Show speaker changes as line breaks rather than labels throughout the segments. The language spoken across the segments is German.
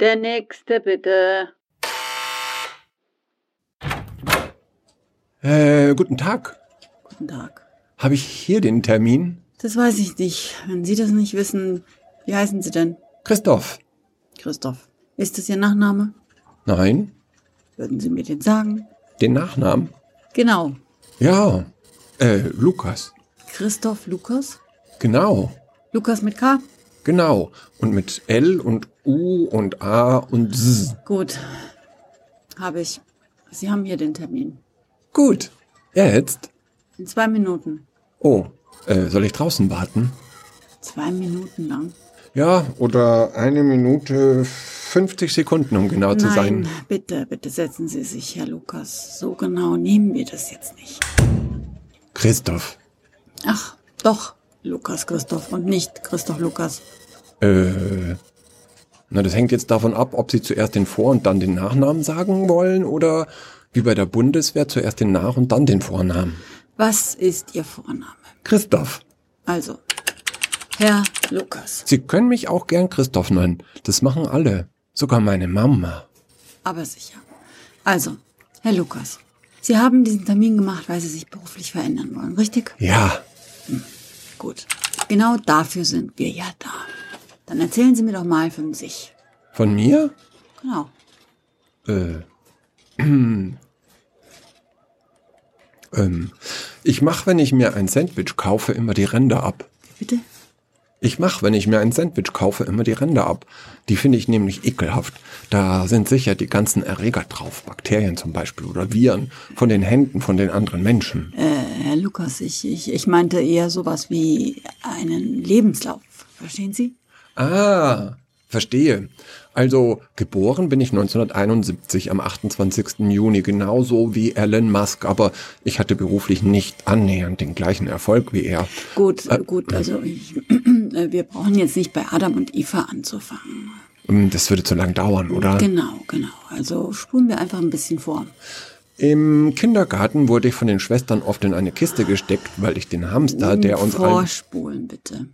Der nächste bitte.
Äh, guten Tag.
Guten Tag.
Habe ich hier den Termin?
Das weiß ich nicht. Wenn Sie das nicht wissen, wie heißen Sie denn?
Christoph.
Christoph. Ist das Ihr Nachname?
Nein?
Würden Sie mir den sagen?
Den Nachnamen?
Genau.
Ja. Äh, Lukas.
Christoph Lukas?
Genau.
Lukas mit K?
Genau. Und mit L und U und A und S.
Gut. Habe ich. Sie haben hier den Termin.
Gut. Jetzt?
In zwei Minuten.
Oh, äh, soll ich draußen warten?
Zwei Minuten lang.
Ja, oder eine Minute 50 Sekunden, um genau zu sein.
Nein, bitte, bitte setzen Sie sich, Herr Lukas. So genau nehmen wir das jetzt nicht.
Christoph.
Ach, doch, Lukas Christoph und nicht Christoph Lukas.
Äh, na, das hängt jetzt davon ab, ob Sie zuerst den Vor- und dann den Nachnamen sagen wollen oder wie bei der Bundeswehr zuerst den Nach- und dann den Vornamen.
Was ist Ihr Vorname?
Christoph.
Also, Herr Lukas.
Sie können mich auch gern Christoph nennen. Das machen alle. Sogar meine Mama.
Aber sicher. Also, Herr Lukas. Sie haben diesen Termin gemacht, weil Sie sich beruflich verändern wollen, richtig?
Ja.
Gut. Genau dafür sind wir ja da. Dann erzählen Sie mir doch mal von sich.
Von mir?
Genau.
Äh. ähm. Ich mache, wenn ich mir ein Sandwich kaufe, immer die Ränder ab.
Bitte?
Ich mache, wenn ich mir ein Sandwich kaufe, immer die Ränder ab. Die finde ich nämlich ekelhaft. Da sind sicher die ganzen Erreger drauf, Bakterien zum Beispiel oder Viren von den Händen von den anderen Menschen.
Äh, Herr Lukas, ich, ich, ich meinte eher sowas wie einen Lebenslauf. Verstehen Sie?
Ah, verstehe. Also geboren bin ich 1971 am 28. Juni, genauso wie Elon Musk, aber ich hatte beruflich nicht annähernd den gleichen Erfolg wie er.
Gut, gut, also ich, äh, wir brauchen jetzt nicht bei Adam und Eva anzufangen.
Hm, Das würde zu lang dauern, oder?
Genau, genau. Also spulen wir einfach ein bisschen vor.
Im Kindergarten wurde ich von den Schwestern oft in eine Kiste gesteckt, weil ich den Hamster, der uns
Vorspulen, bitte.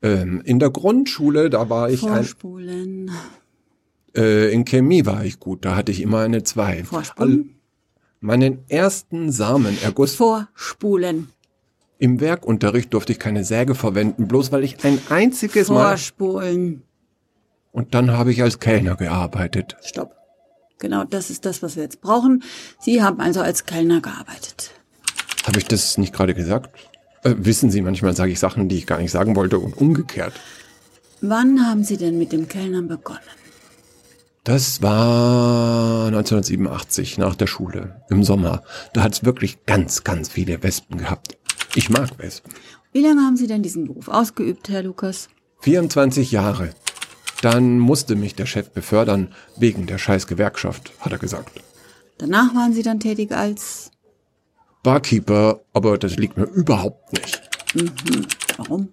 ähm, in der Grundschule, da war ich ein,
Vorspulen.
äh, in Chemie war ich gut, da hatte ich immer eine zwei.
Vorspulen.
Meinen ersten Samenerguss
Vorspulen.
Im Werkunterricht durfte ich keine Säge verwenden, bloß weil ich ein einziges Mal
Vorspulen.
und dann habe ich als Kellner gearbeitet.
Stopp. Genau, das ist das, was wir jetzt brauchen. Sie haben also als Kellner gearbeitet.
Habe ich das nicht gerade gesagt? Äh, wissen Sie, manchmal sage ich Sachen, die ich gar nicht sagen wollte und umgekehrt.
Wann haben Sie denn mit dem Kellnern begonnen?
Das war 1987 nach der Schule im Sommer. Da hat's wirklich ganz, ganz viele Wespen gehabt. Ich mag Wespen.
Wie lange haben Sie denn diesen Beruf ausgeübt, Herr Lukas?
24 Jahre. Dann musste mich der Chef befördern wegen der scheiß Gewerkschaft, hat er gesagt.
Danach waren Sie dann tätig als...
Barkeeper, aber das liegt mir überhaupt nicht.
Warum?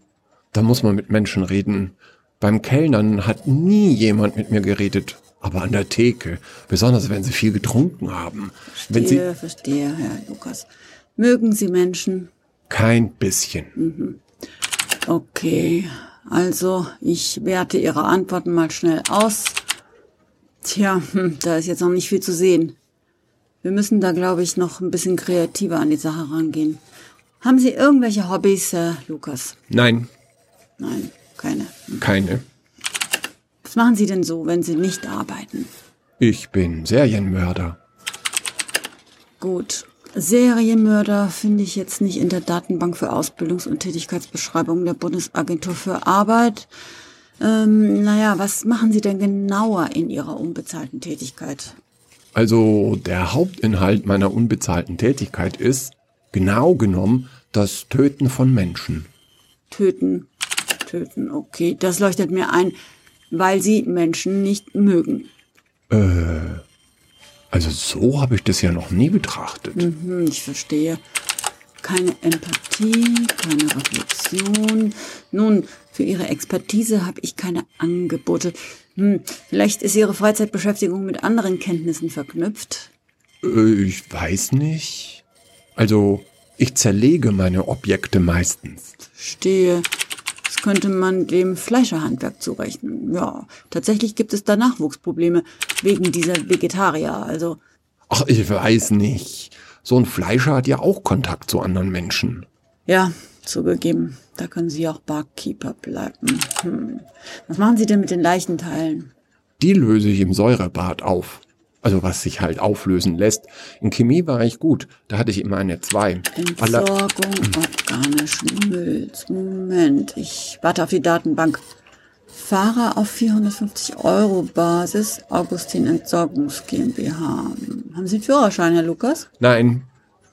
Da muss man mit Menschen reden. Beim Kellnern hat nie jemand mit mir geredet. Aber an der Theke, besonders wenn sie viel getrunken haben. Wenn sie
Verstehe, verstehe, Herr Lukas. Mögen Sie Menschen?
Kein bisschen.
Okay, also ich werte Ihre Antworten mal schnell aus. Tja, hm, da ist jetzt noch nicht viel zu sehen. Wir müssen da, glaube ich, noch ein bisschen kreativer an die Sache rangehen. Haben Sie irgendwelche Hobbys, Herr Lukas?
Nein,
Nein, keine.
keine.
Was machen Sie denn so, wenn Sie nicht arbeiten?
Ich bin Serienmörder.
Gut. Serienmörder finde ich jetzt nicht in der Datenbank für Ausbildungs- und Tätigkeitsbeschreibungen der Bundesagentur für Arbeit. Ähm, naja, was machen Sie denn genauer in Ihrer unbezahlten Tätigkeit?
Also der Hauptinhalt meiner unbezahlten Tätigkeit ist, genau genommen, das Töten von Menschen.
Töten. Töten, okay. Das leuchtet mir ein, weil Sie Menschen nicht mögen.
Also so habe ich das ja noch nie betrachtet.
Hm, ich verstehe. Keine Empathie, keine Reflexion. Nun, für Ihre Expertise habe ich keine Angebote. Hm, vielleicht ist Ihre Freizeitbeschäftigung mit anderen Kenntnissen verknüpft.
Äh, ich weiß nicht. Also ich zerlege meine Objekte meistens.
Verstehe. Könnte man dem Fleischerhandwerk zurechnen. Ja, tatsächlich gibt es da Nachwuchsprobleme wegen dieser Vegetarier. Also
Ach, ich weiß nicht. So ein Fleischer hat ja auch Kontakt zu anderen Menschen.
ja, zugegeben, da können Sie auch Barkeeper bleiben. Hm. Was machen Sie denn mit den Leicenteilen?
Die löse ich im Säurebad auf. Also was sich halt auflösen lässt. In Chemie war ich gut. Da hatte ich immer eine 2. Aller-
Entsorgung organischen Mülls. Moment, ich warte auf die Datenbank. Fahrer auf 450 Euro Basis, Augustin Entsorgungs GmbH. Haben Sie einen Führerschein, Herr Lukas?
Nein,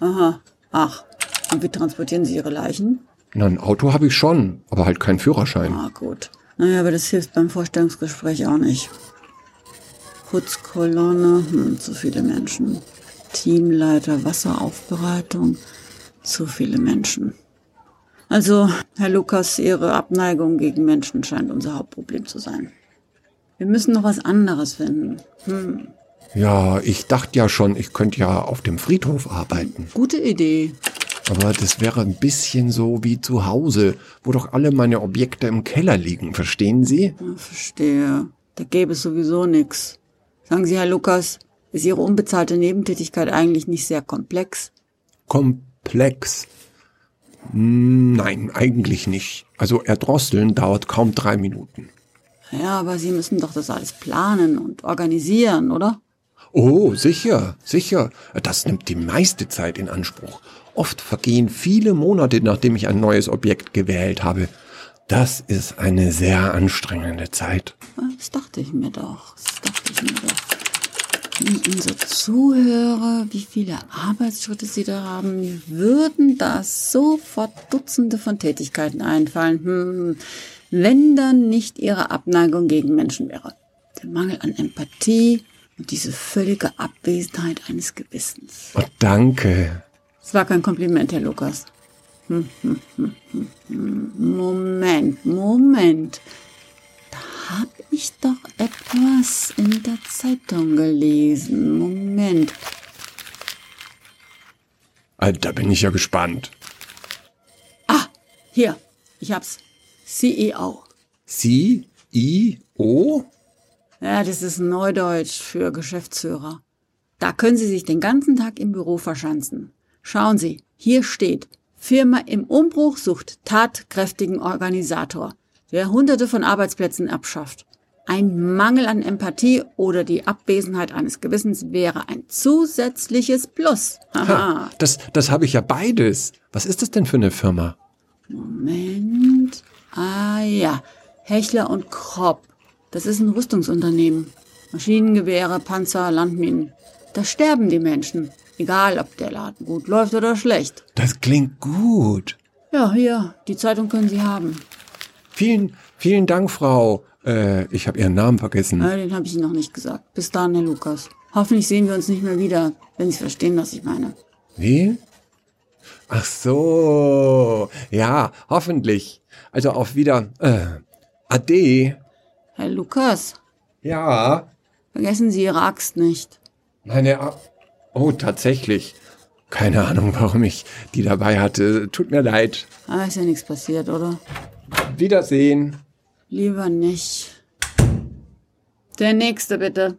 Aha. Ach. Und wie transportieren Sie Ihre Leichen?
na, ein Auto habe ich schon, aber halt keinen Führerschein.
Ah, gut. Naja, aber das hilft beim Vorstellungsgespräch auch nicht. Putzkolonne, hm, zu viele Menschen. Teamleiter Wasseraufbereitung, zu viele Menschen. Also, Herr Lukas, Ihre Abneigung gegen Menschen scheint unser Hauptproblem zu sein. Wir müssen noch was anderes finden. Hm,
Ja, ich dachte ja schon, ich könnte ja auf dem Friedhof arbeiten.
gute Idee.
Aber das wäre ein bisschen so wie zu Hause, wo doch alle meine Objekte im Keller liegen, verstehen Sie?
Ja, verstehe. Da gäbe es sowieso nix. Sagen Sie, Herr Lukas, ist Ihre unbezahlte Nebentätigkeit eigentlich nicht sehr komplex?
Komplex. Hm, Nein, eigentlich nicht. Also erdrosseln dauert kaum drei Minuten.
Ja, aber Sie müssen doch das alles planen und organisieren, oder?
Oh, sicher, sicher. Das nimmt die meiste Zeit in Anspruch. Oft vergehen viele Monate, nachdem ich ein neues Objekt gewählt habe. Das ist eine sehr anstrengende Zeit.
Das dachte ich mir doch. Das dachte ich mir doch. Und unsere Zuhörer, wie viele Arbeitsschritte sie da haben, mir würden da sofort Dutzende von Tätigkeiten einfallen. Hm, wenn dann nicht ihre Abneigung gegen Menschen wäre. Der Mangel an Empathie und diese völlige Abwesenheit eines Gewissens.
Oh, danke.
Es war kein Kompliment, Herr Lukas. Moment, Moment. Da hab ich doch etwas in der Zeitung gelesen. Moment.
Ah, Da bin ich ja gespannt.
Ah, hier, ich hab's. CEO.
Sie, I, O?
Ja, das ist Neudeutsch für Geschäftsführer. Da können Sie sich den ganzen Tag im Büro verschanzen. Schauen Sie, hier steht, Firma im Umbruch sucht tatkräftigen Organisator, der hunderte von Arbeitsplätzen abschafft. Ein Mangel an Empathie oder die Abwesenheit eines Gewissens wäre ein zusätzliches Plus. Haha.
Das, das habe ich ja beides. Was ist das denn für eine Firma?
Moment. Ah ja, Hechler und Kropp. Das ist ein Rüstungsunternehmen. Maschinengewehre, Panzer, Landminen. Da sterben die Menschen. Egal, ob der Laden gut läuft oder schlecht.
Das klingt gut.
Ja, hier, die Zeitung können Sie haben.
Vielen, vielen Dank, Frau. Äh, ich habe Ihren Namen vergessen.
Ja, den habe ich Ihnen noch nicht gesagt. Bis dann, Herr Lukas. Hoffentlich sehen wir uns nicht mehr wieder, wenn Sie verstehen, was ich meine.
Wie? Ach so. Ja, hoffentlich. Also auf wieder. Äh, Ade.
Herr Lukas,
Ja.
vergessen Sie Ihre Axt nicht.
Meine. A oh, tatsächlich. Keine Ahnung, warum ich die dabei hatte. Tut mir leid.
Ah, ist ja nichts passiert, oder?
Wiedersehen.
Lieber nicht. Der nächste bitte.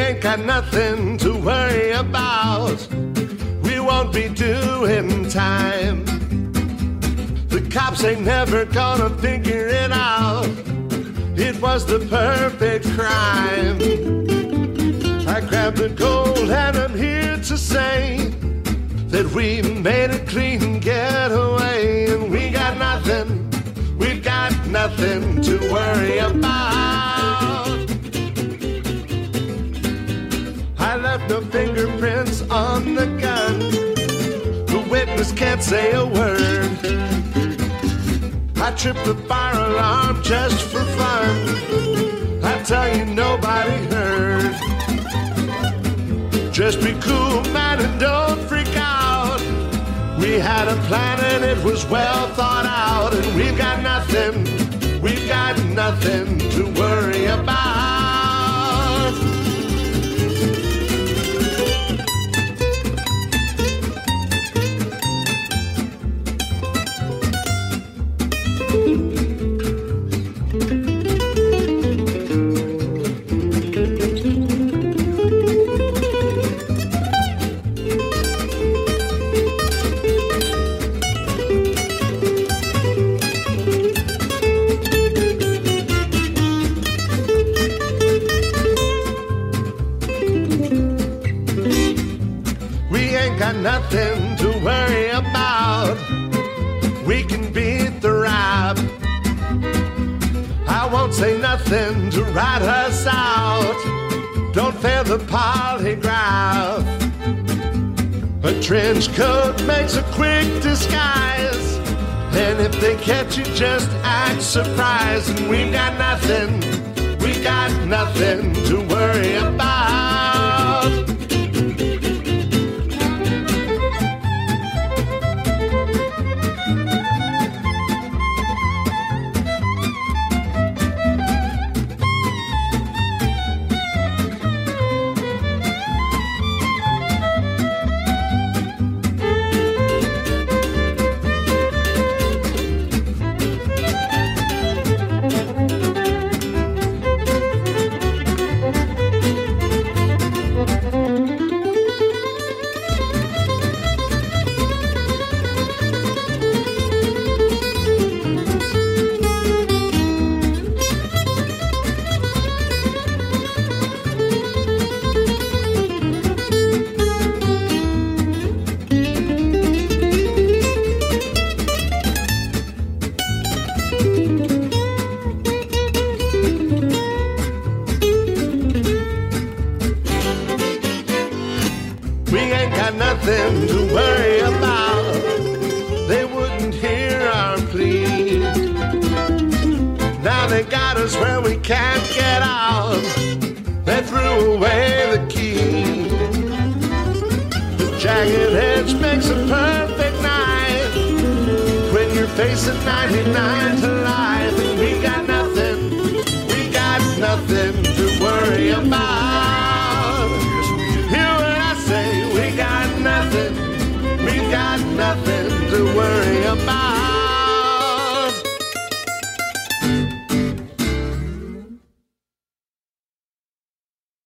Ain't got nothing to worry about. We won't be doing time. The cops ain't never gonna figure it out. It was the perfect crime. I grabbed the gold and I'm here to say that we made a clean getaway and we got nothing, we've got nothing to worry about. Fingerprints on the gun. The witness can't say a word. I tripped the fire alarm just for fun. I tell you, nobody heard. Just be cool, man, and don't freak out. We had a plan and it was well thought out, and we've got nothing, we've got nothing to worry nothing to rat us out. Don't fail the polygraph. A trench coat makes a quick disguise. And if they catch you, just act surprised. And we got nothing, we got nothing to worry about. place at 99